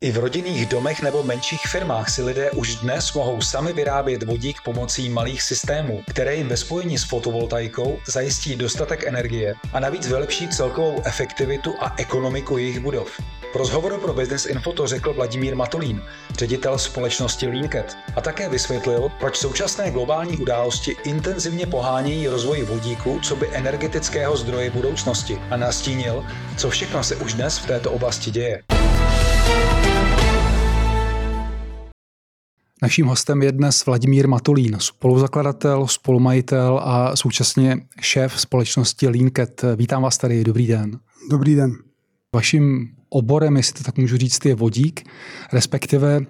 I v rodinných domech nebo menších firmách si lidé už dnes mohou sami vyrábět vodík pomocí malých systémů, které jim ve spojení s fotovoltaikou zajistí dostatek energie a navíc vylepší celkovou efektivitu a ekonomiku jejich budov. V rozhovoru pro Business Info to řekl Vladimír Matulín, ředitel společnosti Leancat, a také vysvětlil, proč současné globální události intenzivně pohánějí rozvoj vodíku co by energetického zdroje budoucnosti a nastínil, co všechno se už dnes v této oblasti děje. Naším hostem je dnes Vladimír Matulín, spoluzakladatel, spolumajitel a současně šéf společnosti Leancat. Vítám vás tady, dobrý den. Dobrý den. Vaším oborem, jestli to tak můžu říct, je vodík, respektive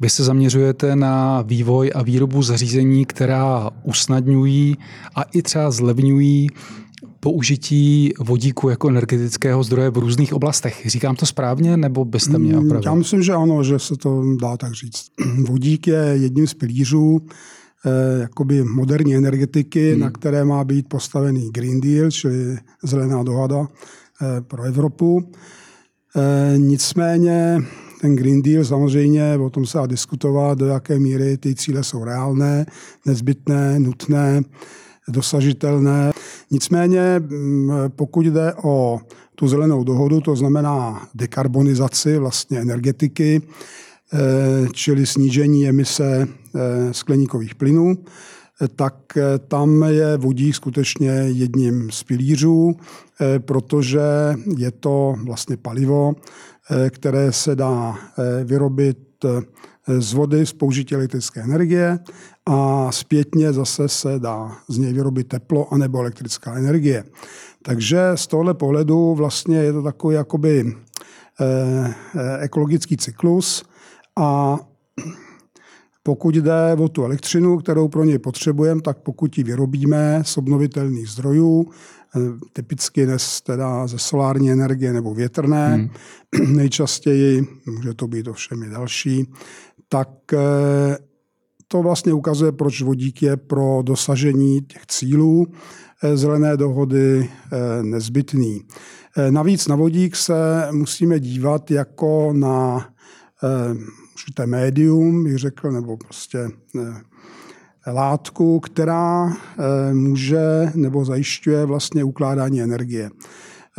vy se zaměřujete na vývoj a výrobu zařízení, která usnadňují a i třeba zlevňují použití vodíku jako energetického zdroje v různých oblastech. Říkám to správně, nebo byste mě mm, opravil? Já myslím, že ano, že se to dá tak říct. Vodík je jedním z pilířů eh, jakoby moderní energetiky, hmm. na které má být postavený Green Deal, čili zelená dohoda eh, pro Evropu. Eh, nicméně ten Green Deal samozřejmě, o tom se dá diskutovat, do jaké míry ty cíle jsou reálné, nezbytné, nutné dosažitelné. Nicméně, mm, pokud jde o tu zelenou dohodu, to znamená dekarbonizaci vlastně energetiky, eh, čili snížení emise eh, skleníkových plynů, tak eh, tam je vodík skutečně jedním z pilířů, protože je to vlastně palivo, které se dá vyrobit z vody z použití elektrické energie a zpětně zase se dá z něj vyrobit teplo anebo elektrická energie. Takže z tohle pohledu vlastně je to takový jakoby eh, ekologický cyklus a pokud jde o tu elektřinu, kterou pro něj potřebujeme, tak pokud ji vyrobíme z obnovitelných zdrojů, eh, typicky dnes teda ze solární energie nebo větrné, hmm. nejčastěji, může to být ovšem i další, tak to vlastně ukazuje, proč vodík je pro dosažení těch cílů eh, zelené dohody eh, nezbytný. Eh, navíc na vodík se musíme dívat jako na určité médium, bych řekl, nebo prostě látku, která může nebo zajišťuje vlastně ukládání energie.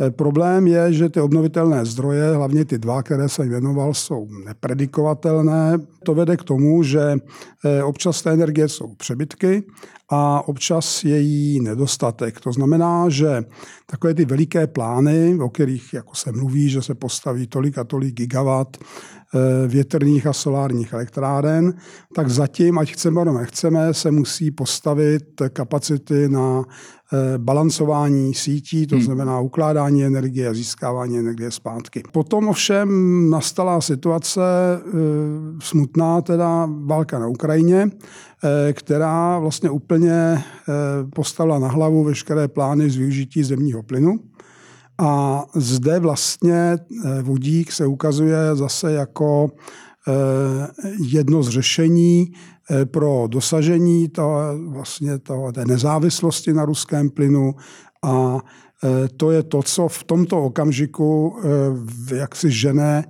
Eh, problém je, že ty obnovitelné zdroje, hlavně ty dva, které jsem věnoval, jsou nepredikovatelné. To vede k tomu, že eh, občas té energie jsou přebytky a občas je jí nedostatek. To znamená, že takové ty veliké plány, o kterých jako se mluví, že se postaví tolik a tolik gigawatt větrných a solárních elektráren, tak zatím, ať chceme nebo nechceme, se musí postavit kapacity na Eh, balancování sítí, to hmm. znamená ukládání energie a získávání energie zpátky. Potom ovšem nastala situace eh, smutná, teda válka na Ukrajině, eh, která vlastně úplně postavila na hlavu veškeré plány z využití zemního plynu. A zde vlastně vodík se ukazuje zase jako jedno z řešení, Eh, pro dosažení to, vlastně to, té nezávislosti na ruském plynu. A eh, to je to, co v tomto okamžiku eh, jak si žene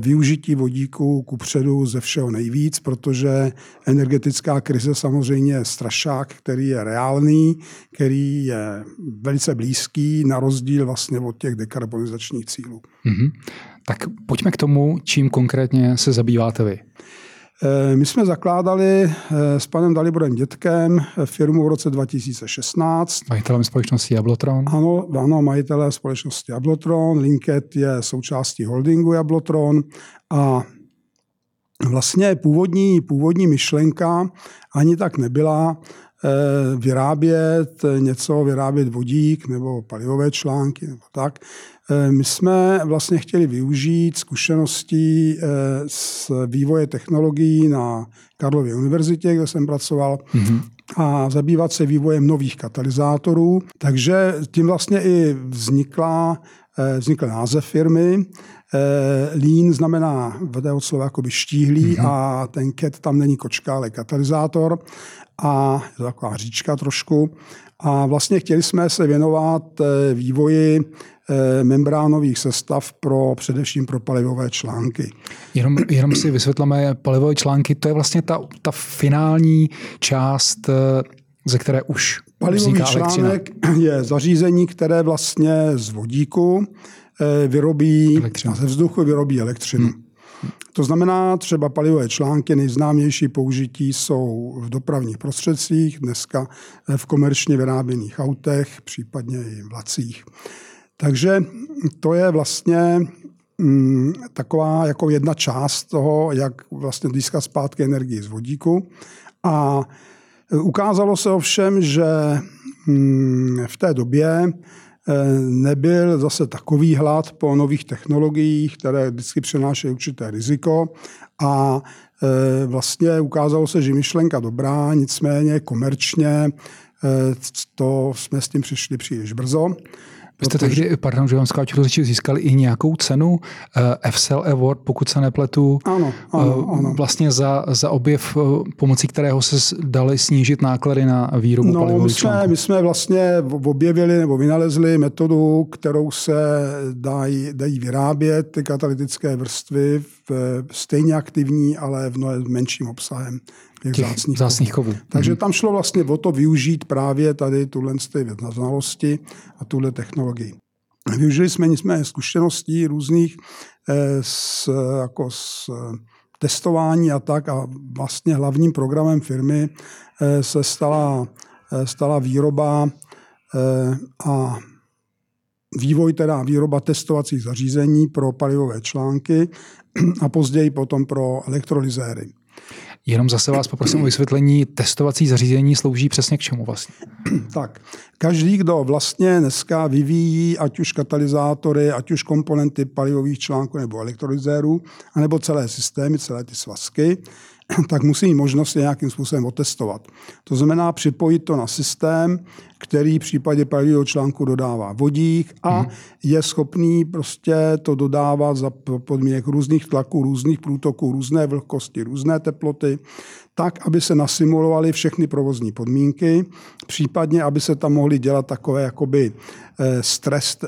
využití vodíku ku předu ze všeho nejvíc, protože energetická krize samozřejmě je strašák, který je reálný, který je velice blízký, na rozdíl vlastně od těch dekarbonizačních cílů. Mm-hmm. Tak pojďme k tomu, čím konkrétně se zabýváte vy. Eh, my jsme zakládali eh, s panem Daliborem Dětkem firmu v roce 2016. Majitelem společnosti Jablotron? Ano, ano majitelé společnosti Jablotron. Linket je součástí holdingu Jablotron a vlastně původní, původní myšlenka ani tak nebyla eh, vyrábět něco, vyrábět vodík nebo palivové články nebo tak. Eh, my jsme vlastně chtěli využít zkušeností z eh, vývoje technologií na Karlově univerzitě, kde jsem pracoval, mm-hmm. a zabývat se vývojem nových katalyzátorů. Takže tím vlastně i vznikla vznikl název firmy. Lean znamená vede od slova jakoby štíhlý mm-hmm. a ten cat tam není kočka, ale katalyzátor a je to taková říčka trošku. A vlastně chtěli jsme se věnovat vývoji Eh, membránových sestav pro především pro palivové články. Jenom, jenom si vysvětlíme palivové články, to je vlastně ta, ta finální část, eh, ze které už Palivový článek je zařízení, které vlastně z vodíku eh, vyrobí, elektřinu. ze vzduchu vyrobí elektřinu. Hmm. To znamená, třeba palivové články, nejznámější použití jsou v dopravních prostředcích, dneska v komerčně vyráběných autech, případně i vlacích. Takže to je vlastně mm, taková jako jedna část toho, jak vlastně získat zpátky energii z vodíku. A ukázalo se ovšem, že mm, v té době nebyl zase takový hlad po nových technologiích, které vždycky přinášejí určité riziko a e, vlastně ukázalo se, že myšlenka dobrá, nicméně komerčně e, to jsme s tím přišli příliš brzo. Vy jste tehdy, pardon, že vám skáču získali i nějakou cenu uh, eh, FSL Award, pokud se nepletu. Ano, ano, uh, ano. Vlastně za, za objev, uh, pomocí kterého se dali snížit náklady na výrobu no, palivových my jsme, my jsme vlastně objevili nebo vynalezli metodu, kterou se dají, dají vyrábět ty katalytické vrstvy v, stejně aktivní, ale v mnohem menším obsahem těch, těch vzácných, vzácných kovů. kovů. Takže mhm. tam šlo vlastně o to využít právě tady tuhle znalosti a tuhle technologii. Využili jsme nicméně zkušeností různých eh, s, jako s testování a tak a vlastně hlavním programem firmy eh, se stala, eh, stala výroba a vývoj teda výroba testovacích zařízení pro palivové články a později potom pro elektrolyzéry. Jenom zase vás poprosím o vysvětlení, testovací zařízení slouží přesně k čemu vlastně? Tak, každý, kdo vlastně dneska vyvíjí ať už katalyzátory, ať už komponenty palivových článků nebo elektrolyzérů, anebo celé systémy, celé ty svazky, tak musí mít možnost je nějakým způsobem otestovat. To znamená připojit to na systém, který v případě palivového článku dodává vodík a hmm. je schopný prostě to dodávat za podmínek různých tlaků, různých průtoků, různé vlhkosti, různé teploty, tak, aby se nasimulovaly všechny provozní podmínky, případně, aby se tam mohly dělat takové jakoby eh, stres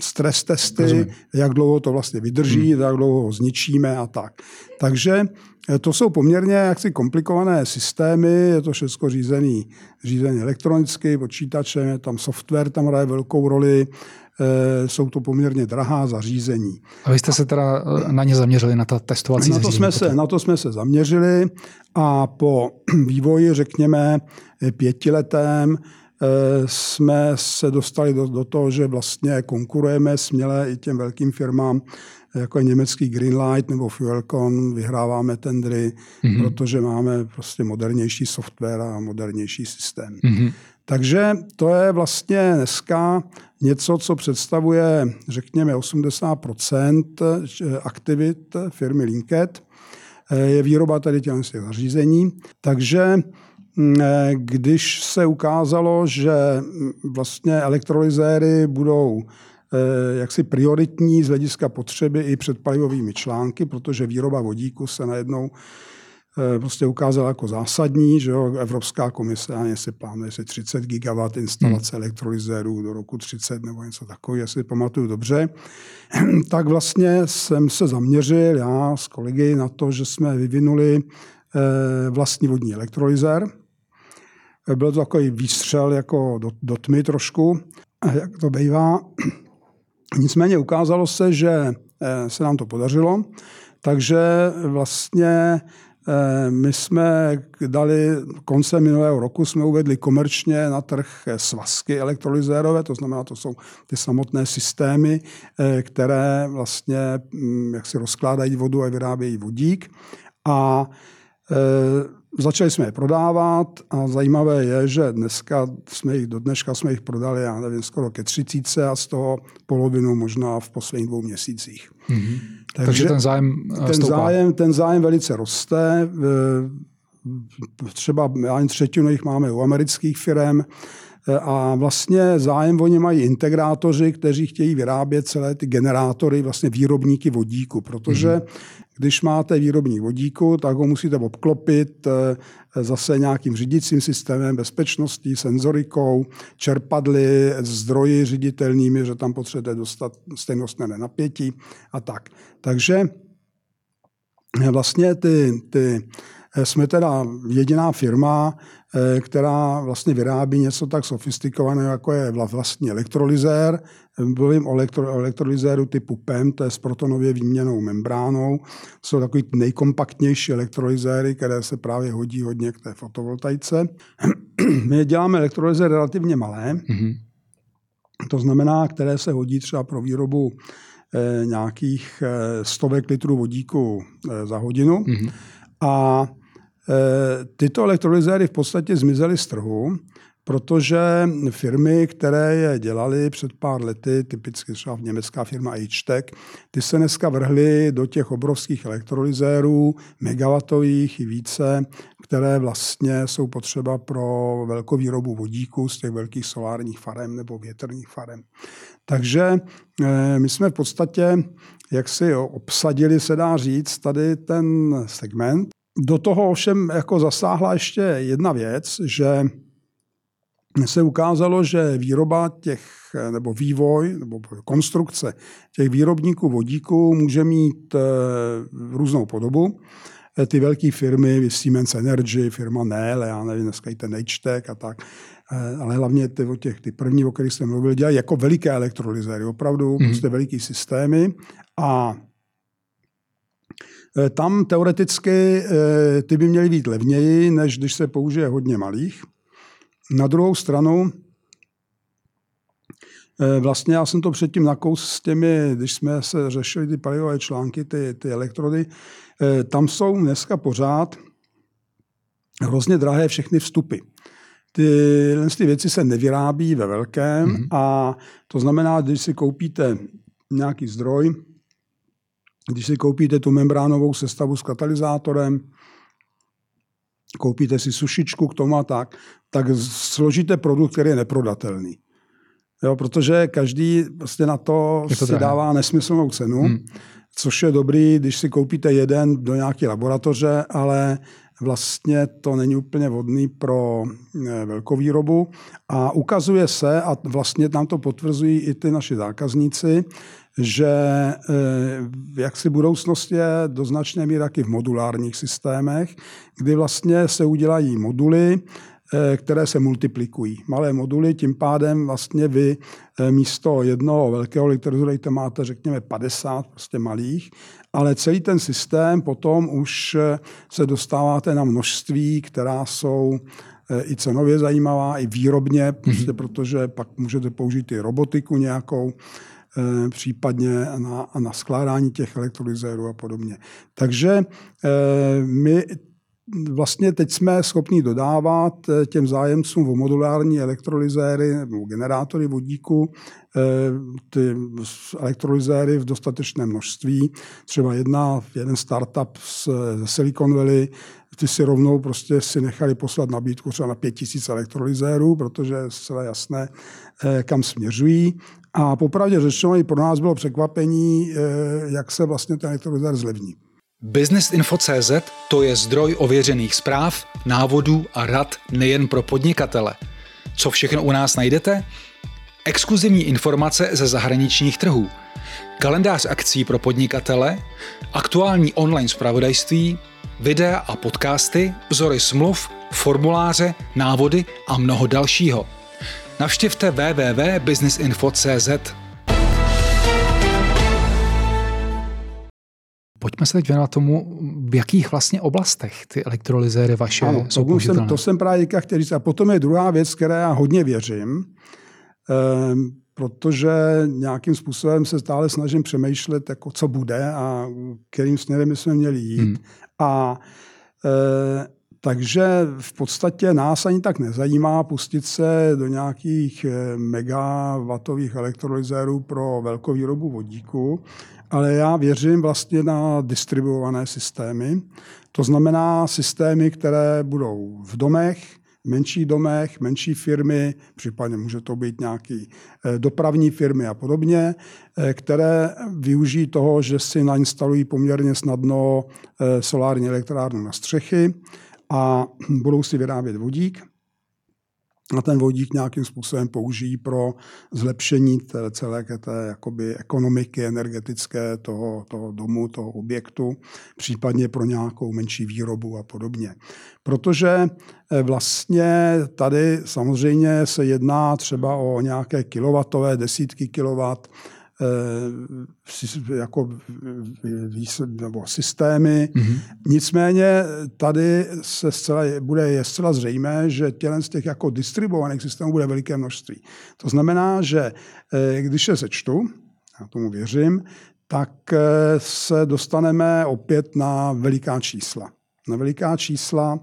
stres testy, Rozumím. jak dlouho to vlastně vydrží, hmm. jak dlouho ho zničíme a tak. Takže eh, to jsou poměrně jaksi komplikované systémy, je to všechno řízený, řízený elektronicky, počítačem, je tam software, tam hraje velkou roli, e, jsou to poměrně drahá zařízení. A vy jste se teda eh, na ně zaměřili, na ta testovací na to zařízení? Jsme se, na to jsme se zaměřili a po vývoji, řekněme, pětiletém, jsme se dostali do, do toho, že vlastně konkurujeme směle i těm velkým firmám, jako je německý Greenlight nebo Fuelcon, vyhráváme tendry, mm-hmm. protože máme prostě modernější software a modernější systém. Mm-hmm. Takže to je vlastně dneska něco, co představuje, řekněme, 80% aktivit firmy Linket. Eh, je výroba tady těch zařízení. Takže Eh, když se ukázalo, že mm, vlastně elektrolyzéry budou eh, jaksi prioritní z hlediska potřeby i před palivovými články, protože výroba vodíku se najednou eh, prostě ukázala jako zásadní, že jo, Evropská komise ani si plánuje si 30 gigawatt instalace hmm. elektrolyzérů do roku 30 nebo něco takového, jestli pamatuju dobře, tak vlastně jsem se zaměřil já s kolegy na to, že jsme vyvinuli vlastní vodní elektrolyzér, byl to takový výstřel jako do, do tmy trošku, jak to bývá. Nicméně ukázalo se, že eh, se nám to podařilo, takže vlastně eh, my jsme dali koncem minulého roku, jsme uvedli komerčně na trh svazky elektrolyzérové, to znamená, to jsou ty samotné systémy, eh, které vlastně mm, jak si rozkládají vodu a vyrábějí vodík. A Začali jsme je prodávat a zajímavé je, že dneska jsme jich, do dneška jsme jich prodali, já nevím, skoro ke třicíce a z toho polovinu možná v posledních dvou měsících. Mm-hmm. Takže, Takže ten zájem eh, ten zájem, ten zájem velice roste. Třeba ani třetinu jich máme u amerických firm. a vlastně zájem o ně mají integrátoři, kteří chtějí vyrábět celé ty generátory, vlastně výrobníky vodíku, protože hmm. Když máte výrobník vodíku, tak ho musíte obklopit eh, zase nějakým řídícím systémem, bezpečností, senzorikou, čerpadly, zdroji ředitelnými, že tam potřebujete dostat stejnostné napětí a tak. Takže vlastně ty, ty jsme teda jediná firma, eh, která vlastně vyrábí něco tak sofistikovaného, jako je vlastní elektrolyzér. Mluvím o elektro, elektrolyzéru typu PEM, to je s protonově výměnou membránou. Jsou takový nejkompaktnější elektrolyzéry, které se právě hodí hodně k té fotovoltaice. My děláme elektrolyzéry relativně malé, mm-hmm. to znamená, které se hodí třeba pro výrobu eh, nějakých eh, stovek litrů vodíku za hodinu. Mm-hmm. A tyto elektrolyzéry v podstatě zmizely z trhu, protože firmy, které je dělaly před pár lety, typicky třeba německá firma H-Tech, ty se dneska vrhly do těch obrovských elektrolyzérů, megawatových i více, které vlastně jsou potřeba pro velkou výrobu vodíku z těch velkých solárních farem nebo větrných farem. Takže eh, my jsme v podstatě, jak si obsadili, se dá říct, tady ten segment do toho ovšem jako zasáhla ještě jedna věc, že se ukázalo, že výroba těch, nebo vývoj, nebo konstrukce těch výrobníků vodíku může mít e, různou podobu. E, ty velké firmy, Siemens Energy, firma NEL, já nevím, dneska i ten H-Tech a tak, e, ale hlavně ty, těch, ty první, o kterých jsem mluvil, dělají jako veliké elektrolyzéry, opravdu mm-hmm. prostě veliký systémy a Eh, tam teoreticky eh, ty by měly být levněji, než když se použije hodně malých. Na druhou stranu, eh, Vlastně já jsem to předtím nakous s těmi, když jsme se řešili ty palivové články, ty, ty elektrody, tam jsou dneska pořád hrozně drahé všechny vstupy. Tyhle ty věci se nevyrábí ve velkém mm-hmm. a to znamená, když si koupíte nějaký zdroj, když si koupíte tu membránovou sestavu s katalyzátorem, koupíte si sušičku k tomu a tak, tak složíte produkt, který je neprodatelný. Jo, protože každý prostě na to, to si drahé. dává nesmyslnou cenu, hmm. což je dobrý, když si koupíte jeden do nějaké laboratoře, ale vlastně to není úplně vhodný pro eh, velkou výrobu. A ukazuje se, a vlastně nám to potvrzují i ty naši zákazníci, že eh, jak si budoucnost je do značné míry v modulárních systémech, kdy vlastně se udělají moduly, eh, které se multiplikují. Malé moduly, tím pádem vlastně vy eh, místo jednoho velkého elektrolyzera máte, řekněme, 50 prostě malých, ale celý ten systém potom už se dostáváte na množství, která jsou i cenově zajímavá, i výrobně, prostě protože pak můžete použít i robotiku nějakou, případně na, na skládání těch elektrolyzérů a podobně. Takže eh, my vlastně teď jsme schopni dodávat eh, těm zájemcům o modulární elektrolyzéry nebo generátory vodíku ty elektrolyzéry v dostatečném množství. Třeba jedna, jeden startup z, Silicon Valley, ty si rovnou prostě si nechali poslat nabídku třeba na 5000 elektrolyzérů, protože je zcela jasné, kam směřují. A popravdě řečeno i pro nás bylo překvapení, eh, jak se vlastně ten elektrolyzér zlevní. Businessinfo.cz to je zdroj ověřených zpráv, návodů a rad nejen pro podnikatele. Co všechno u nás najdete? Exkluzivní informace ze zahraničních trhů, kalendář akcí pro podnikatele, aktuální online zpravodajství, videa a podcasty, vzory smluv, formuláře, návody a mnoho dalšího – Navštivte www.businessinfo.cz. Pojďme se teď věnovat tomu, v jakých vlastně oblastech ty elektrolyzéry vaše ano, jsou to jsem, to jsem právě chtěl říct. A potom je druhá věc, které já hodně věřím, eh, protože nějakým způsobem se stále snažím přemýšlet, jako co bude a kterým směrem jsme měli jít. Hmm. A eh, takže v podstatě nás ani tak nezajímá pustit se do nějakých eh, megawatových elektrolyzérů pro velkou výrobu vodíku, ale já věřím vlastně na distribuované systémy. To znamená systémy, které budou v domech, menší domech, menší firmy, případně může to být nějaký eh, dopravní firmy a podobně, eh, které využijí toho, že si nainstalují poměrně snadno eh, solární elektrárnu na střechy a budou si vyrábět vodík a ten vodík nějakým způsobem použijí pro zlepšení té, celé té jakoby ekonomiky energetické toho, toho domu, toho objektu, případně pro nějakou menší výrobu a podobně. Protože eh, vlastně tady samozřejmě se jedná třeba o nějaké kilovatové, desítky kilovat, Eh, jako nebo systémy. Mm-hmm. Nicméně tady se zcela, bude, je zcela zřejmé, že tělen z těch jako distribuovaných systémů bude veliké množství. To znamená, že eh, když je sečtu, já tomu věřím, tak eh, se dostaneme opět na veliká čísla. Na veliká čísla.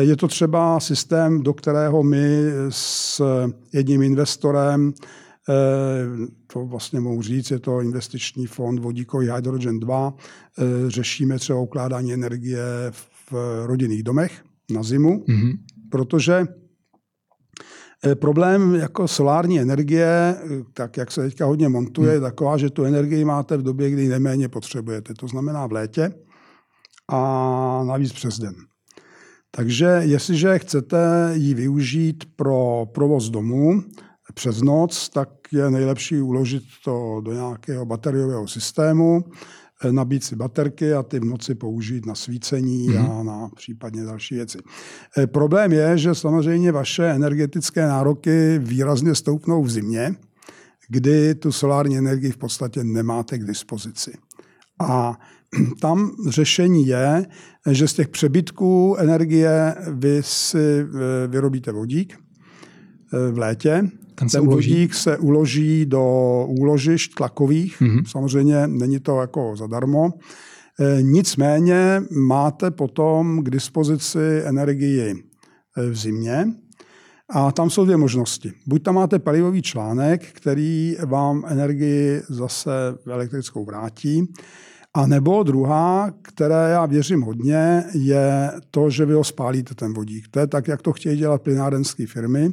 Je to třeba systém, do kterého my s jedním investorem Eh, to vlastně mohu říct, je to investiční fond vodíkový Hydrogen 2. Eh, řešíme třeba ukládání energie v rodinných domech na zimu, mm-hmm. protože eh, Problém jako solární energie, tak jak se teďka hodně montuje, je hmm. taková, že tu energii máte v době, kdy neméně potřebujete. To znamená v létě a navíc přes den. Takže jestliže chcete ji využít pro provoz domů, přes noc, tak je nejlepší uložit to do nějakého bateriového systému, eh, nabít si baterky a ty v noci použít na svícení mm. a mhm. na případně další věci. Eh, problém je, že samozřejmě vaše energetické nároky výrazně stoupnou v zimě, kdy tu solární energii v podstatě nemáte k dispozici. A tam řešení je, že z těch přebytků energie vy si eh, vyrobíte vodík v létě ten, se ten uloží. vodík se uloží do úložišť tlakových. Mm-hmm. Samozřejmě není to jako zadarmo. E, nicméně máte potom k dispozici energii e, v zimě. A tam jsou dvě možnosti. Buď tam máte palivový článek, který vám energii zase elektrickou vrátí, a nebo druhá, které já věřím hodně, je to, že vy ho spálíte ten vodík. To je tak, jak to chtějí dělat plynárenské firmy.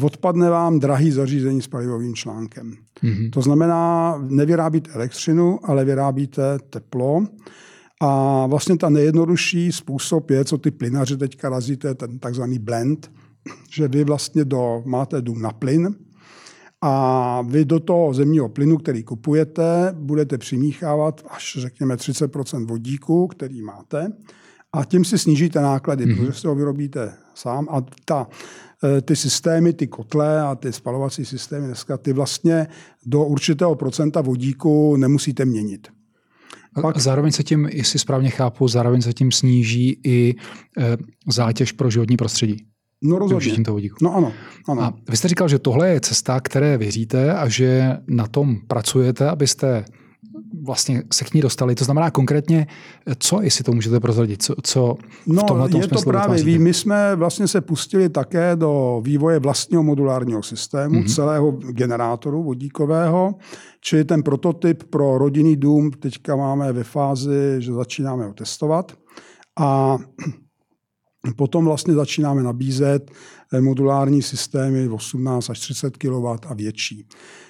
Odpadne vám drahý zařízení s palivovým článkem. Mm-hmm. To znamená, nevyrábíte elektřinu, ale vyrábíte teplo. A vlastně ta nejjednodušší způsob je, co ty plynaři teďka razíte, ten takzvaný blend, že vy vlastně do, máte dům na plyn, a vy do toho zemního plynu, který kupujete, budete přimíchávat až řekněme 30% vodíku, který máte, a tím si snížíte náklady, mm-hmm. protože si ho vyrobíte sám. A ta, e, ty systémy, ty kotle a ty spalovací systémy dneska, ty vlastně do určitého procenta vodíku nemusíte měnit. Pak... A zároveň se tím, jestli správně chápu, zároveň se tím sníží i e, zátěž pro životní prostředí. No rozhodně. toho vodíku. No ano, ano. A vy jste říkal, že tohle je cesta, které věříte a že na tom pracujete, abyste vlastně se k ní dostali. To znamená konkrétně, co, jestli to můžete prozradit, co, co no, v tomhle je to právě, ví, my jsme vlastně se pustili také do vývoje vlastního modulárního systému, mm-hmm. celého generátoru vodíkového, čili ten prototyp pro rodinný dům teďka máme ve fázi, že začínáme ho testovat. A Potom vlastně začínáme nabízet eh, modulární systémy 18 až 30 kW a větší.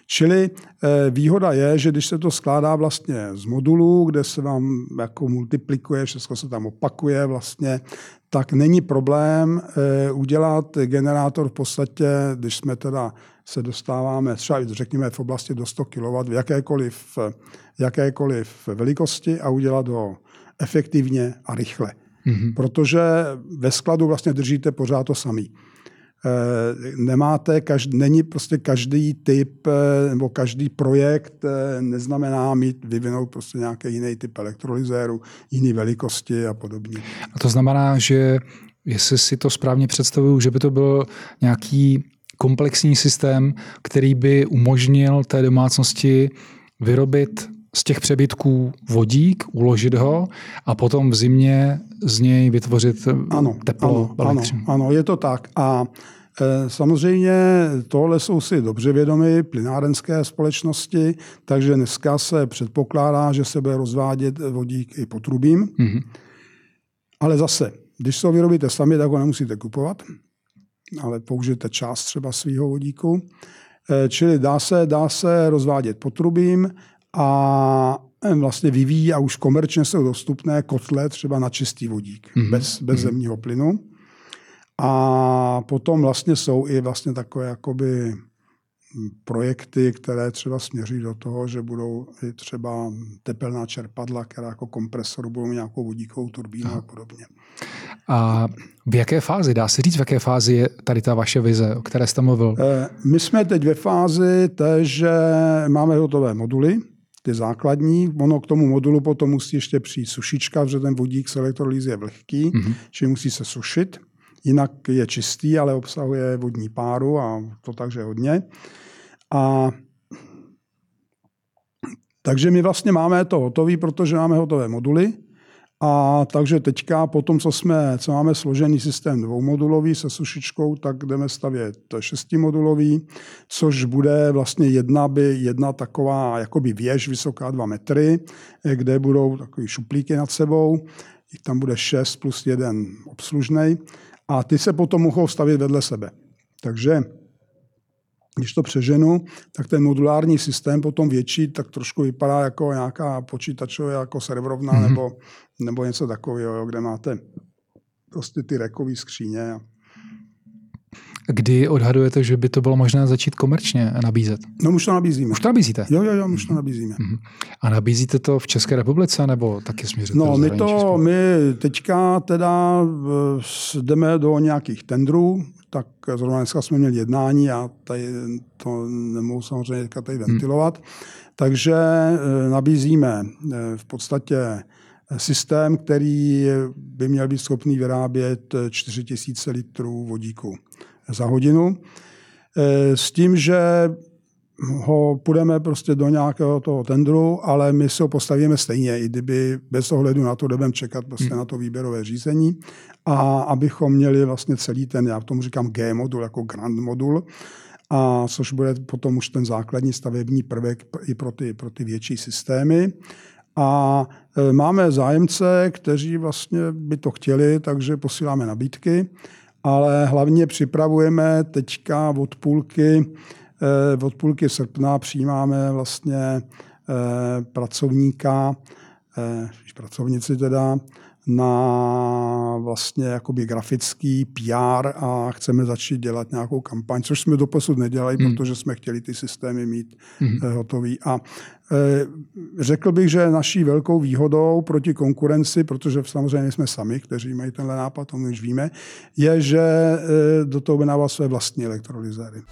Čili eh, výhoda je, že když se to skládá vlastně z modulů, kde se vám jako multiplikuje, všechno se tam opakuje vlastně, tak není problém eh, udělat generátor v podstatě, když jsme teda se dostáváme třeba řekněme v oblasti do 100 kW v jakékoliv, jakékoliv velikosti a udělat ho efektivně a rychle. Mm-hmm. Protože ve skladu vlastně držíte pořád to samý. E, nemáte, každý, není prostě každý typ e, nebo každý projekt e, neznamená mít, vyvinout prostě nějaký jiný typ elektrolyzéru, jiné velikosti a podobně. A to znamená, že jestli si to správně představuju, že by to byl nějaký komplexní systém, který by umožnil té domácnosti vyrobit z těch přebytků vodík, uložit ho a potom v zimě z něj vytvořit ano, teplo, ano, ano, ano, je to tak. A e, Samozřejmě tohle jsou si dobře vědomi plynárenské společnosti, takže dneska se předpokládá, že se bude rozvádět vodík i potrubím. Mm-hmm. Ale zase, když se ho vyrobíte sami, tak ho nemusíte kupovat. ale použijete část třeba svého vodíku. Čili dá se, dá se rozvádět potrubím a vlastně vyvíjí a už komerčně jsou dostupné kotle třeba na čistý vodík, mm-hmm. bez, bez mm-hmm. zemního plynu. A potom vlastně jsou i vlastně takové jakoby projekty, které třeba směří do toho, že budou i třeba tepelná čerpadla, která jako kompresor budou mít nějakou vodíkovou turbínu a podobně. A v jaké fázi, dá se říct, v jaké fázi je tady ta vaše vize, o které jste mluvil? Eh, my jsme teď ve fázi té, že máme hotové moduly, ty základní. Ono k tomu modulu potom musí ještě přijít sušička, protože ten vodík z elektrolýzy je vlhký, mm-hmm. čili musí se sušit. Jinak je čistý, ale obsahuje vodní páru a to takže hodně. A takže my vlastně máme to hotové, protože máme hotové moduly. A takže teďka po tom, co, jsme, co máme složený systém dvoumodulový se sušičkou, tak jdeme stavět šestimodulový, což bude vlastně jedna, by, jedna taková jakoby věž vysoká dva metry, kde budou takové šuplíky nad sebou. Jich tam bude šest plus jeden obslužný. A ty se potom mohou stavit vedle sebe. Takže když to přeženu, tak ten modulární systém potom větší, tak trošku vypadá jako nějaká počítačová jako serverovna mm-hmm. nebo, nebo něco takového, kde máte prostě ty rekové skříně. Kdy odhadujete, že by to bylo možné začít komerčně nabízet? No už to nabízíme. Už to nabízíte? Jo, jo, jo, už to nabízíme. Mm-hmm. A nabízíte to v České republice nebo taky směřujete No, my to, my teďka teda eh, jdeme do nějakých tendrů, tak zrovna dneska jsme měli jednání a tady to nemohu samozřejmě tady hmm. ventilovat. Hmm. Takže eh, nabízíme eh, v podstatě systém, který by měl být schopný vyrábět 4000 litrů vodíku za hodinu. S tím, že ho půjdeme prostě do nějakého toho tendru, ale my se ho postavíme stejně, i kdyby bez ohledu na to, budeme čekat prostě hmm. na to výběrové řízení a abychom měli vlastně celý ten, já tomu říkám G modul, jako Grand modul, a což bude potom už ten základní stavební prvek i pro ty, pro ty větší systémy. A e, máme zájemce, kteří vlastně by to chtěli, takže posíláme nabídky, ale hlavně připravujeme teďka od půlky od půlky srpna přijímáme vlastně eh, pracovníka, eh, pracovnici teda, na vlastně jakoby grafický PR a chceme začít dělat nějakou kampaň, což jsme doposud nedělali, hmm. protože jsme chtěli ty systémy mít hmm. hotový. A e, řekl bych, že naší velkou výhodou proti konkurenci, protože samozřejmě jsme sami, kteří mají tenhle nápad, to my už víme, je, že e, do toho vydává své vlastní elektrolyzéry.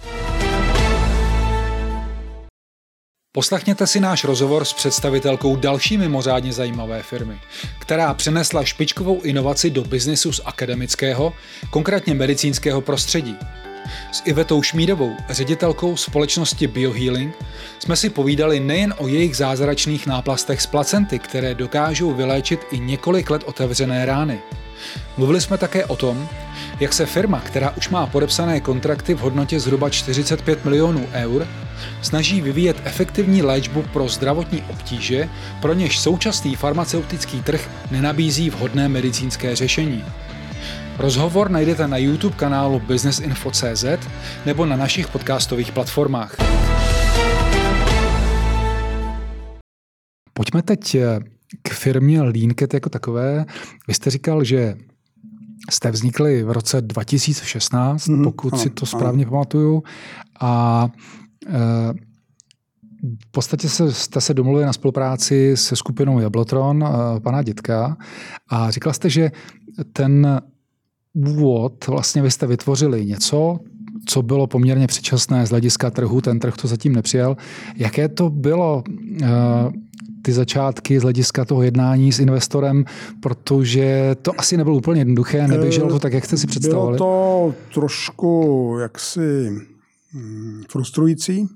Poslechněte si náš rozhovor s představitelkou další mimořádně zajímavé firmy, která přenesla špičkovou inovaci do biznesu z akademického, konkrétně medicínského prostředí. S Ivetou Šmídovou, ředitelkou společnosti BioHealing, jsme si povídali nejen o jejich zázračných náplastech z placenty, které dokážou vyléčit i několik let otevřené rány. Mluvili jsme také o tom, jak se firma, která už má podepsané kontrakty v hodnotě zhruba 45 milionů eur, snaží vyvíjet efektivní léčbu pro zdravotní obtíže, pro něž současný farmaceutický trh nenabízí vhodné medicínské řešení. Rozhovor najdete na YouTube kanálu businessinfo.cz nebo na našich podcastových platformách. Pojďme teď eh, k firmě Leanket jako takové. Vy jste říkal, že jste vznikli v roce 2016, mm, pokud ano, si to správně ano. pamatuju. A e, v podstatě se, jste se domluvili na spolupráci se skupinou Jablotron, e, pana Dětka, a říkal jste, že ten úvod, vlastně vy jste vytvořili něco, co bylo poměrně předčasné z hlediska trhu, ten trh to zatím nepřijel. Jaké to bylo e, ty začátky z hlediska toho jednání s investorem, protože to asi nebylo úplně jednoduché, neběželo to tak, jak jste si představovali? Bylo to trošku jaksi hm, frustrující,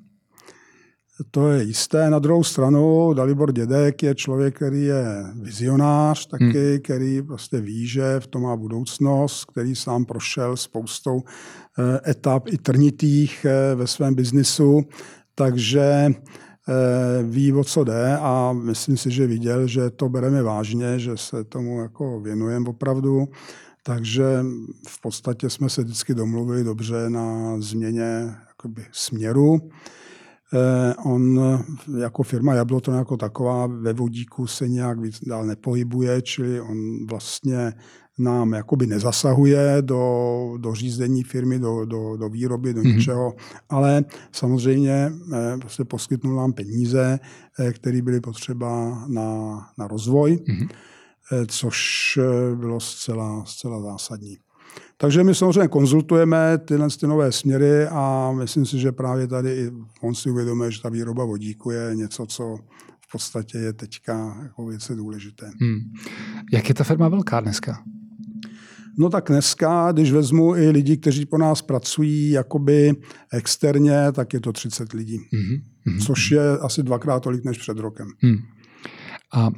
to je jisté. Na druhou stranu Dalibor Dědek je člověk, který je vizionář taky, hmm. který prostě ví, že v tom má budoucnost, který sám prošel spoustou eh, etap i trnitých eh, ve svém biznisu, takže ví, o co jde a myslím si, že viděl, že to bereme vážně, že se tomu jako věnujeme opravdu. Takže v podstatě jsme se vždycky domluvili dobře na změně jakoby, směru. Eh, on jako firma Jablotron jako taková ve vodíku se nějak víc dál nepohybuje, čili on vlastně nám jakoby nezasahuje do, do řízení firmy, do, do, do výroby, do mm-hmm. ničeho, ale samozřejmě eh, prostě poskytnul nám peníze, eh, které byly potřeba na, na rozvoj, mm-hmm. což bylo zcela, zcela zásadní. Takže my samozřejmě konzultujeme tyhle ty nové směry a myslím si, že právě tady i on si uvědomuje, že ta výroba vodíku je něco, co v podstatě je teďka jako věci důležité. Hmm. Jak je ta firma velká dneska? No tak dneska, když vezmu i lidi, kteří po nás pracují jakoby externě, tak je to 30 lidí. Mm-hmm. Což je asi dvakrát tolik než před rokem. Mm. A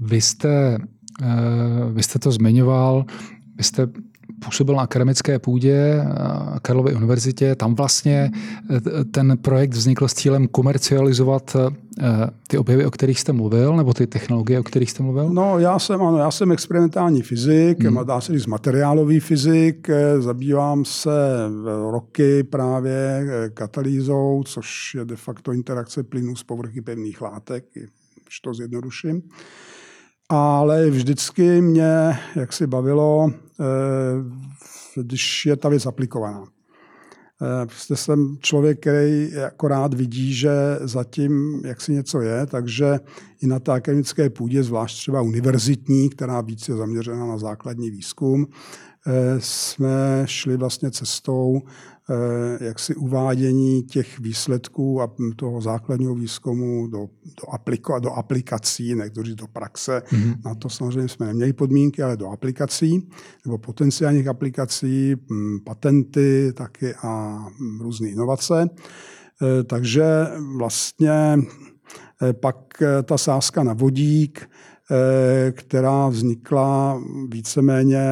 vy jste, uh, vy jste to zmiňoval, vy jste působil na akademické půdě Karlovy univerzitě. Tam vlastně e, ten projekt vznikl s cílem komercializovat e, ty objevy, o kterých jste mluvil, nebo ty technologie, o kterých jste mluvil? No, já jsem, ano, já jsem experimentální fyzik, hmm. dá se říct materiálový fyzik, zabývám se roky právě katalýzou, což je de facto interakce plynů s povrchy pevných látek, když to zjednoduším ale vždycky mě jak si bavilo, eh, když je ta věc aplikovaná. Eh, prostě jsem člověk, který akorát vidí, že zatím jak si něco je, takže i na té akademické půdě, zvlášť třeba univerzitní, která víc je zaměřena na základní výzkum, jsme šli vlastně cestou Eh, jaksi uvádění těch výsledků a toho základního výzkumu do, do, apliko, do aplikací, nechci do praxe. Mm-hmm. Na to samozřejmě jsme neměli podmínky, ale do aplikací nebo potenciálních aplikací, patenty taky a různé inovace. Eh, takže vlastně eh, pak ta sázka na vodík, která vznikla víceméně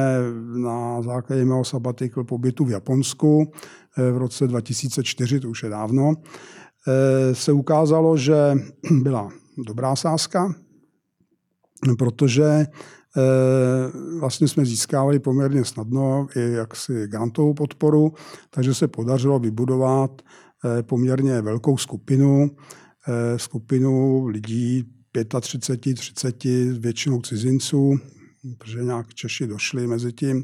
na základě mého sabatikl pobytu v Japonsku, v roce 2004, to už je dávno, eh, se ukázalo, že byla dobrá sázka, protože eh, vlastně jsme získávali poměrně snadno i jaksi grantovou podporu, takže se podařilo vybudovat eh, poměrně velkou skupinu, skupinu lidí 35, 30, většinou cizinců, protože nějak Češi došli mezi tím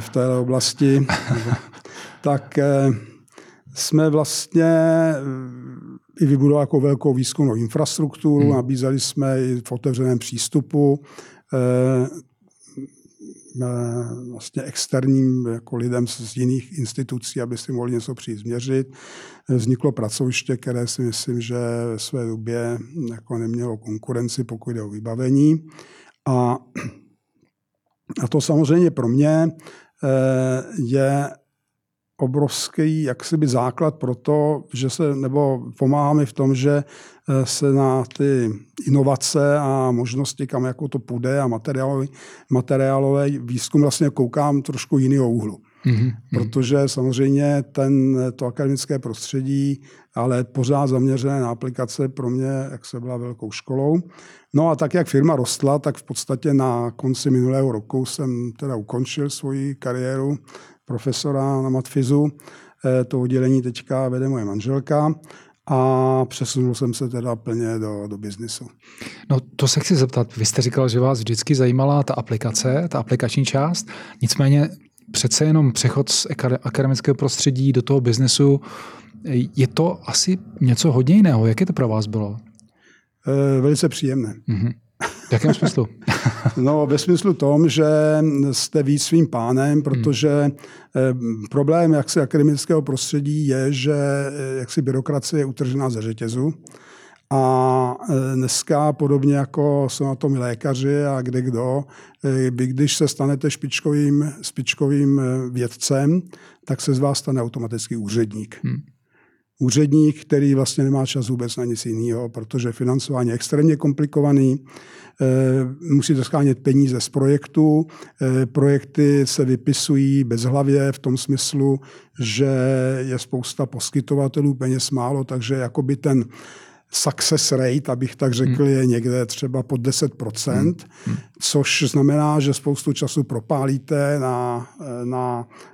v té oblasti. tak eh, jsme vlastně eh, i vybudovali jako velkou výzkumnou infrastrukturu, hmm. nabízeli jsme i v otevřeném přístupu eh, vlastně externím jako lidem z jiných institucí, aby si mohli něco přijít změřit. Vzniklo pracoviště, které si myslím, že ve své době jako nemělo konkurenci, pokud jde o vybavení. A, a to samozřejmě pro mě je obrovský jaksi základ pro to, že se, nebo pomáháme v tom, že eh, se na ty inovace a možnosti, kam jako to půjde a materiálový, materiálový výzkum vlastně koukám trošku jiného úhlu. Mm-hmm. Protože samozřejmě ten, to akademické prostředí, ale pořád zaměřené na aplikace pro mě, jak se byla velkou školou. No a tak, jak firma rostla, tak v podstatě na konci minulého roku jsem teda ukončil svoji kariéru profesora na matfizu. Eh, to oddělení teďka vede moje manželka a přesunul jsem se teda plně do, do biznisu. No to se chci zeptat. Vy jste říkal, že vás vždycky zajímala ta aplikace, ta aplikační část. Nicméně přece jenom přechod z akademického prostředí do toho biznesu, je to asi něco hodně jiného. Jak je to pro vás bylo? E, velice příjemné. Mm-hmm. V jakém smyslu? no, ve smyslu tom, že jste víc svým pánem, protože eh, problém jaksi akademického prostředí je, že eh, jaksi byrokracie je utržená ze řetězu. A eh, dneska, podobně jako jsou na tom lékaři a kde kdo, vy když se stanete špičkovým, špičkovým vědcem, tak se z vás stane automaticky úředník. Hmm úředník, který vlastně nemá čas vůbec na nic jiného, protože financování je extrémně komplikovaný, eh, musíte schánět peníze z projektu, eh, projekty se vypisují bezhlavě v tom smyslu, že je spousta poskytovatelů, peněz málo, takže jakoby ten success rate, abych tak řekl, hmm. je někde třeba pod 10%, hmm. hmm. což znamená, že spoustu času propálíte na, na Eh,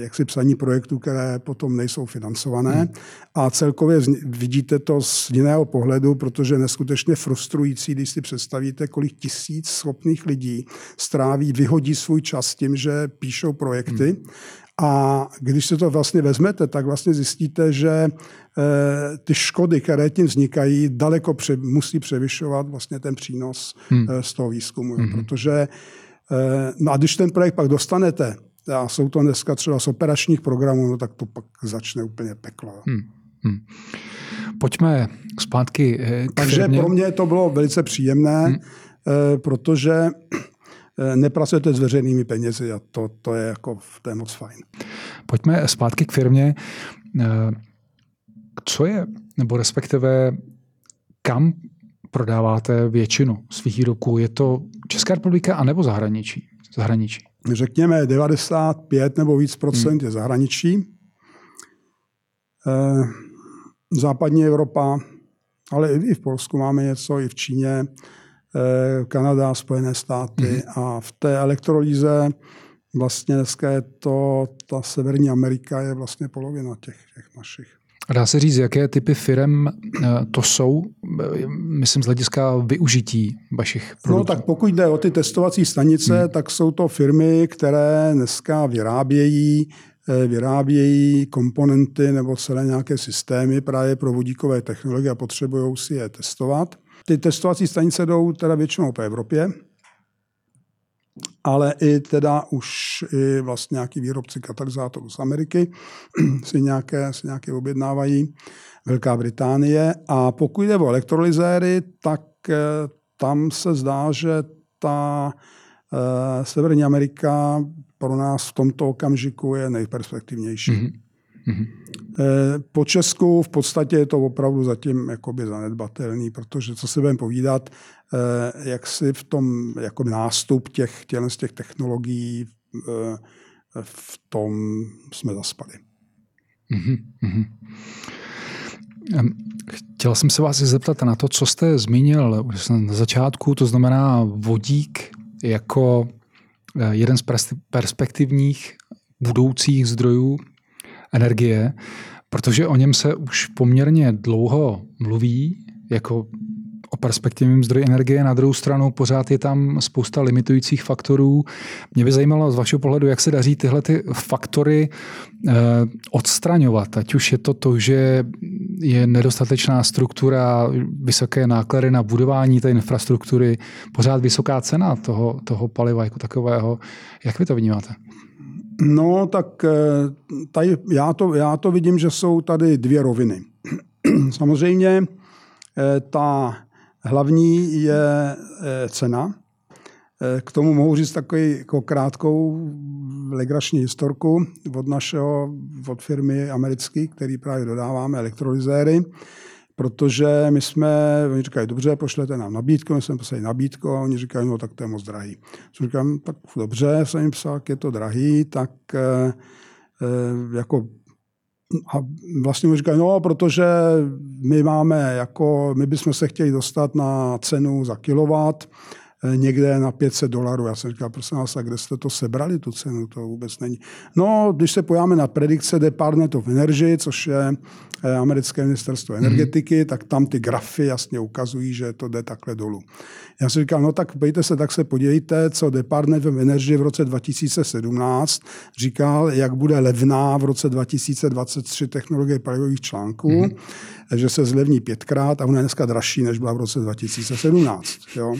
jaksi psaní projektů, které potom nejsou financované. Hmm. A celkově vidíte to z jiného pohledu, protože je neskutečně frustrující, když si představíte, kolik tisíc schopných lidí stráví, vyhodí svůj čas tím, že píšou projekty. Hmm. A když se to vlastně vezmete, tak vlastně zjistíte, že e, ty škody, které tím vznikají, daleko pře, musí převyšovat vlastně ten přínos hmm. e, z toho výzkumu. Hmm. Protože, e, no a když ten projekt pak dostanete, a jsou to dneska třeba z operačních programů, no tak to pak začne úplně peklo. Hmm. Hmm. Pojďme zpátky eh, k Takže firmě. pro mě to bylo velice příjemné, hmm. Eh, protože eh, nepracujete s veřejnými penězi a to, to, je jako, to je moc fajn. Pojďme zpátky k firmě. Co je, nebo respektive kam prodáváte většinu svých výrobků? Je to Česká republika anebo zahraničí? zahraničí? Řekněme 95 nebo víc procent hmm. je zahraničí. Eh, západní Evropa, ale i v Polsku máme něco, i v Číně, eh, Kanada, Spojené státy hmm. a v té elektrolíze vlastně dneska je to, ta Severní Amerika je vlastně polovina těch, těch našich. A dá se říct, jaké typy firm eh, to jsou, myslím z hlediska využití vašich produktů? No tak pokud jde o ty testovací stanice, hmm. tak jsou to firmy, které dneska vyrábějí eh, vyrábějí komponenty nebo celé nějaké systémy právě pro vodíkové technologie a potřebují si je testovat. Ty testovací stanice jdou teda většinou po Evropě, ale i teda už i vlastně nějaký výrobci katalyzátorů z Ameriky si nějaké, si nějaké objednávají. Velká Británie. A pokud jde o elektrolyzéry, tak eh, tam se zdá, že ta uh, Severní Amerika pro nás v tomto okamžiku je nejperspektivnější. Mm-hmm. Mm-hmm. Po Česku v podstatě je to opravdu zatím jakoby zanedbatelný, protože co si budeme povídat, eh, jak si v tom jako nástup těch, těch, z těch technologií eh, v tom jsme zaspali. Mm-hmm. Chtěl jsem se vás zeptat na to, co jste zmínil na začátku, to znamená vodík jako jeden z perspektivních budoucích zdrojů energie, protože o něm se už poměrně dlouho mluví jako o perspektivním zdroji energie. Na druhou stranu pořád je tam spousta limitujících faktorů. Mě by zajímalo z vašeho pohledu, jak se daří tyhle ty faktory eh, odstraňovat. Ať už je to to, že je nedostatečná struktura, vysoké náklady na budování té infrastruktury, pořád vysoká cena toho, toho paliva jako takového. Jak vy to vnímáte? No, tak eh, tady, já, to, já to vidím, že jsou tady dvě roviny. Samozřejmě eh, ta hlavní je eh, cena. K tomu mohu říct takový jako krátkou legrační historku od našeho, od firmy americké, který právě dodáváme elektrolyzéry protože my jsme, oni říkají, dobře, pošlete nám nabídku, my jsme poslali nabídku a oni říkají, no tak to je moc drahý. Co říkám, tak dobře, jsem jim psal, je to drahý, tak e, jako a vlastně mi říkají, no, protože my máme jako, my bychom se chtěli dostat na cenu za kilowatt, někde na 500 dolarů. Já jsem říkal, prosím vás, a kde jste to sebrali, tu cenu? To vůbec není. No, když se pojáme na predikce Department of Energy, což je eh, americké ministerstvo mhm. energetiky, mm. tak tam ty grafy jasně ukazují, že to jde takhle dolů. Já jsem říkal, no tak pojďte se, tak se podívejte, co Department of Energy v roce 2017 říkal, jak bude levná v roce 2023 technologie palivových článků, mm. že se zlevní pětkrát a ona je dneska dražší, než byla v roce 2017. Jo.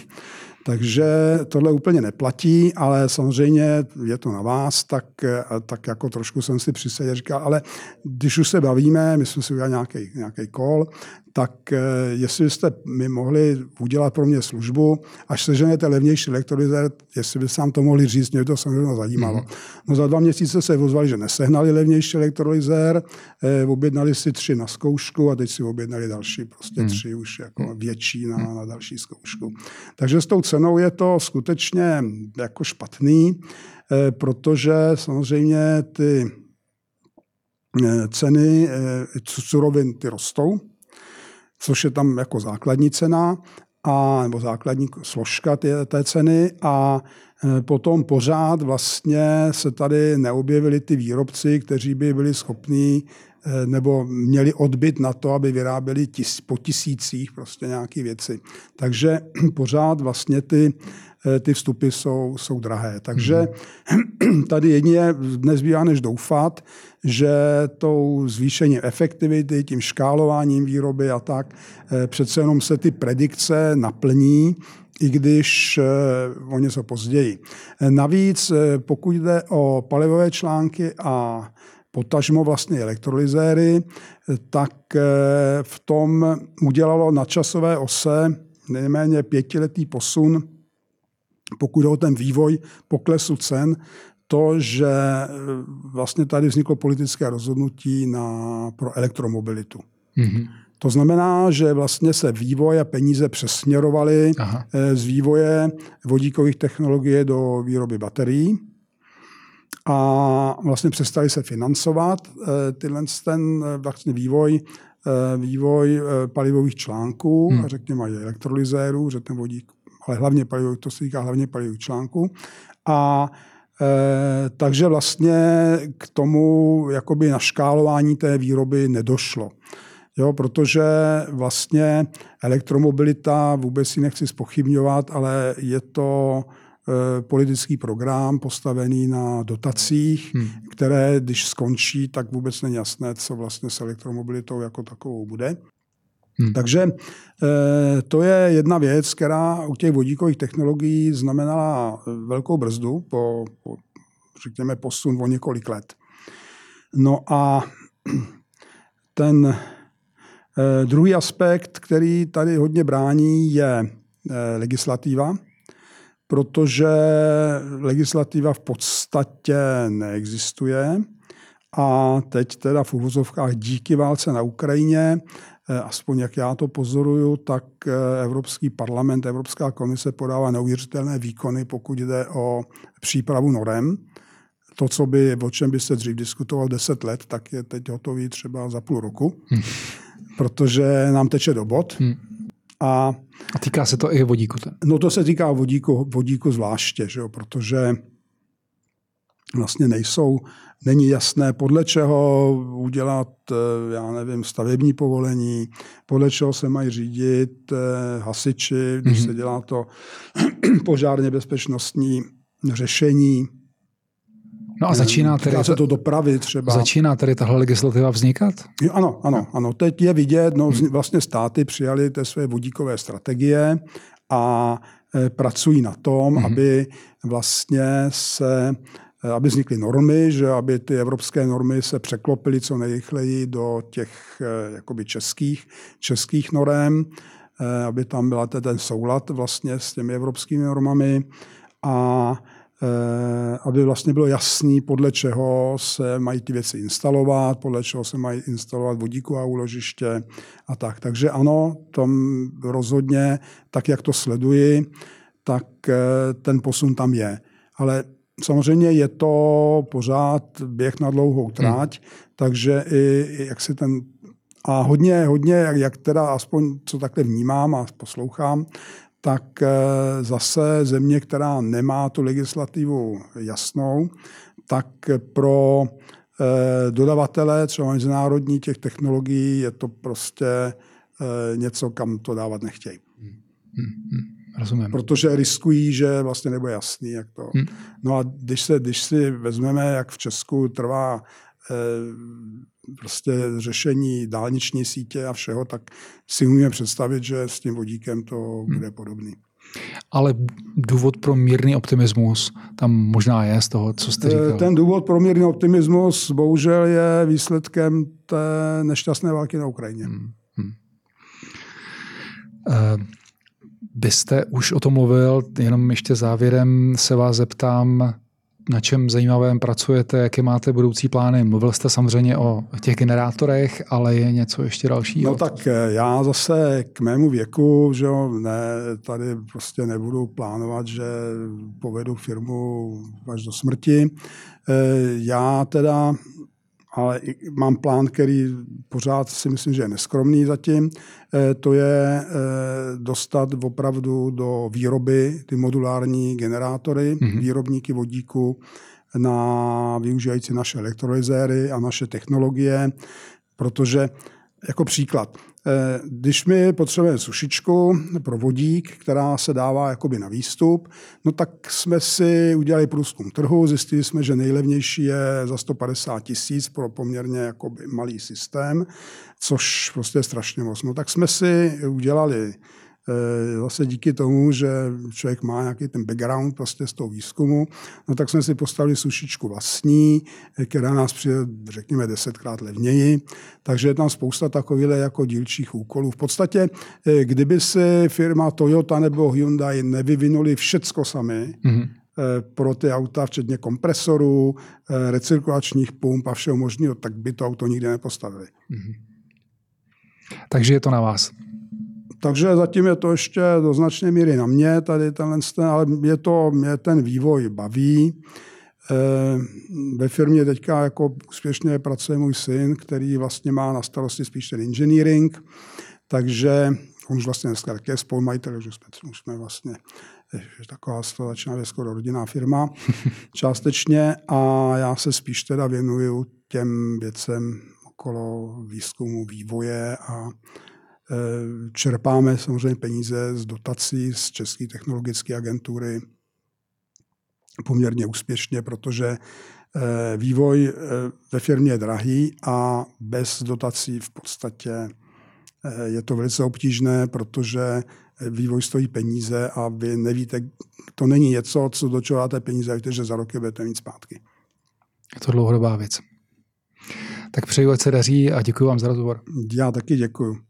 Takže tohle úplně neplatí, ale samozřejmě je to na vás, tak, tak jako trošku jsem si přisedl říkal, ale když už se bavíme, my jsme si udělali nějaký, nějaký call, tak eh, jestli byste mi mohli udělat pro mě službu, až seženete levnější elektrolyzer, jestli by sám to mohli říct, mě to samozřejmě zajímalo. Mm. No za dva měsíce se ozvali, že nesehnali levnější elektrolyzer, eh, objednali si tři na zkoušku a teď si objednali další, prostě mm. tři už jako mm. větší na, na další zkoušku. Takže s tou cenou je to skutečně jako špatný, eh, protože samozřejmě ty ceny surovin ty rostou, což je tam jako základní cena, a, nebo základní složka té, té ceny a potom pořád vlastně se tady neobjevili ty výrobci, kteří by byli schopní nebo měli odbyt na to, aby vyráběli tis, po tisících prostě nějaké věci. Takže pořád vlastně ty Eh, ty vstupy jsou, jsou drahé. Takže mm. tady jedině nezbývá než doufat, že tou zvýšením efektivity, tím škálováním výroby a tak, eh, přece jenom se ty predikce naplní, i když eh, o něco později. Navíc, pokud jde o palivové články a potažmo vlastně elektrolyzéry, tak v tom udělalo na časové ose nejméně pětiletý posun pokud o ten vývoj poklesu cen, to, že e, vlastně tady vzniklo politické rozhodnutí na, pro elektromobilitu. Mm-hmm. To znamená, že vlastně se vývoj a peníze přesměrovaly Aha. E, z vývoje vodíkových technologií do výroby baterií a vlastně přestali se financovat e, tyhle ten vlastně vývoj vývoj palivových článků, hmm. řekněme elektrolyzérů, řekněme vodík, ale hlavně palivových, to se týká hlavně palivových článků. A e, takže vlastně k tomu jakoby naškálování té výroby nedošlo. Jo, protože vlastně elektromobilita, vůbec si nechci spochybňovat, ale je to politický program postavený na dotacích, hmm. které, když skončí, tak vůbec není jasné, co vlastně s elektromobilitou jako takovou bude. Hmm. Takže eh, to je jedna věc, která u těch vodíkových technologií znamenala velkou brzdu po, po řekněme, posun o několik let. No a ten eh, druhý aspekt, který tady hodně brání, je eh, legislativa, protože legislativa v podstatě neexistuje. A teď teda v uvozovkách díky válce na Ukrajině Eh, aspoň jak já to pozoruju, tak eh, Evropský parlament, Evropská komise podává neuvěřitelné výkony, pokud jde o přípravu norem. To, co by, o čem by se dřív diskutoval 10 let, tak je teď hotový třeba za půl roku, hmm. protože nám teče do bod. Hmm. A, a týká se to i vodíku? Ten. No to se týká vodíku, vodíku zvláště, že jo, protože vlastně nejsou, není jasné, podle čeho udělat, eh, já nevím, stavební povolení, podle čeho se mají řídit eh, hasiči, když mm-hmm. se dělá to požárně bezpečnostní řešení. No a začíná tedy... se to dopravy třeba. Začíná tedy tahle legislativa vznikat? Jo, ano, ano, ano. Teď je vidět, no vlastně státy přijali té své vodíkové strategie a e, pracují na tom, mm-hmm. aby vlastně se Eh, aby vznikly normy, že aby ty evropské normy se překlopily co nejrychleji do těch eh, jakoby českých, českých norem, aby tam byla ten soulad vlastně s těmi evropskými normami a aby vlastně bylo jasný, podle čeho se mají ty věci instalovat, podle čeho se mají instalovat vodíková úložiště a tak. Takže ano, tam rozhodně, tak jak to sleduji, tak ten posun tam je. Ale Samozřejmě je to pořád běh na dlouhou tráť, hmm. takže i jak si ten a hodně, hodně, jak teda aspoň co takhle vnímám a poslouchám, tak eh, zase země, která nemá tu legislativu jasnou, tak pro eh, dodavatele, třeba mezinárodní těch technologií, je to prostě eh, něco, kam to dávat nechtějí. Hmm. Hmm. Rozumím. Protože riskují, že vlastně nebude jasný, jak to. Hmm. No a když, se, když si vezmeme, jak v Česku trvá prostě řešení dálniční sítě a všeho, tak si umíme představit, že s tím vodíkem to hmm. bude podobný. Ale důvod pro mírný optimismus tam možná je z toho, co jste říkal. Ten důvod pro mírný optimismus bohužel je výsledkem té nešťastné války na Ukrajině. Hmm. Hmm. Uh, byste už o tom mluvil, jenom ještě závěrem se vás zeptám, na čem zajímavém pracujete, jaké máte budoucí plány? Mluvil jste samozřejmě o těch generátorech, ale je něco ještě dalšího? No tak eh, já zase k mému věku, že jo, ne, tady prostě nebudu plánovat, že povedu firmu až do smrti. Eh, já teda ale mám plán, který pořád si myslím, že je neskromný zatím. To je dostat opravdu do výroby ty modulární generátory, mm-hmm. výrobníky vodíku, na využívající naše elektrolyzéry a naše technologie, protože jako příklad, eh, když my potřebujeme sušičku pro vodík, která se dává jakoby na výstup, no tak jsme si udělali průzkum trhu, zjistili jsme, že nejlevnější je za 150 tisíc pro poměrně jakoby malý systém, což prostě je strašně moc. No tak jsme si udělali zase díky tomu, že člověk má nějaký ten background prostě z toho výzkumu, no tak jsme si postavili sušičku vlastní, eh, která nás přijde, řekněme, desetkrát levněji. Takže je tam spousta takových jako dílčích úkolů. V podstatě, eh, kdyby si firma Toyota nebo Hyundai nevyvinuli všecko sami, mm-hmm pro ty auta, včetně kompresorů, recirkulačních pump a všeho možného, tak by to auto nikdy nepostavili. Mm-hmm. Takže je to na vás. Takže zatím je to ještě do značné míry na mě, tady tenhle, ale mě, to, mě ten vývoj baví. Eh, ve firmě teďka jako úspěšně pracuje můj syn, který vlastně má na starosti spíš ten engineering, takže on už vlastně dneska také je spolumajitel, že jsme, už jsme vlastně že taková to začíná skoro rodinná firma částečně a já se spíš teda věnuju těm věcem okolo výzkumu, vývoje a čerpáme samozřejmě peníze z dotací z České technologické agentury poměrně úspěšně, protože eh, vývoj eh, ve firmě je drahý a bez dotací v podstatě je to velice obtížné, protože vývoj stojí peníze a vy nevíte, to není něco, co do čeho dáte peníze, víte, že za roky budete mít zpátky. Je to dlouhodobá věc. Tak přeju, ať se daří a děkuji vám za rozhovor. Já taky děkuji.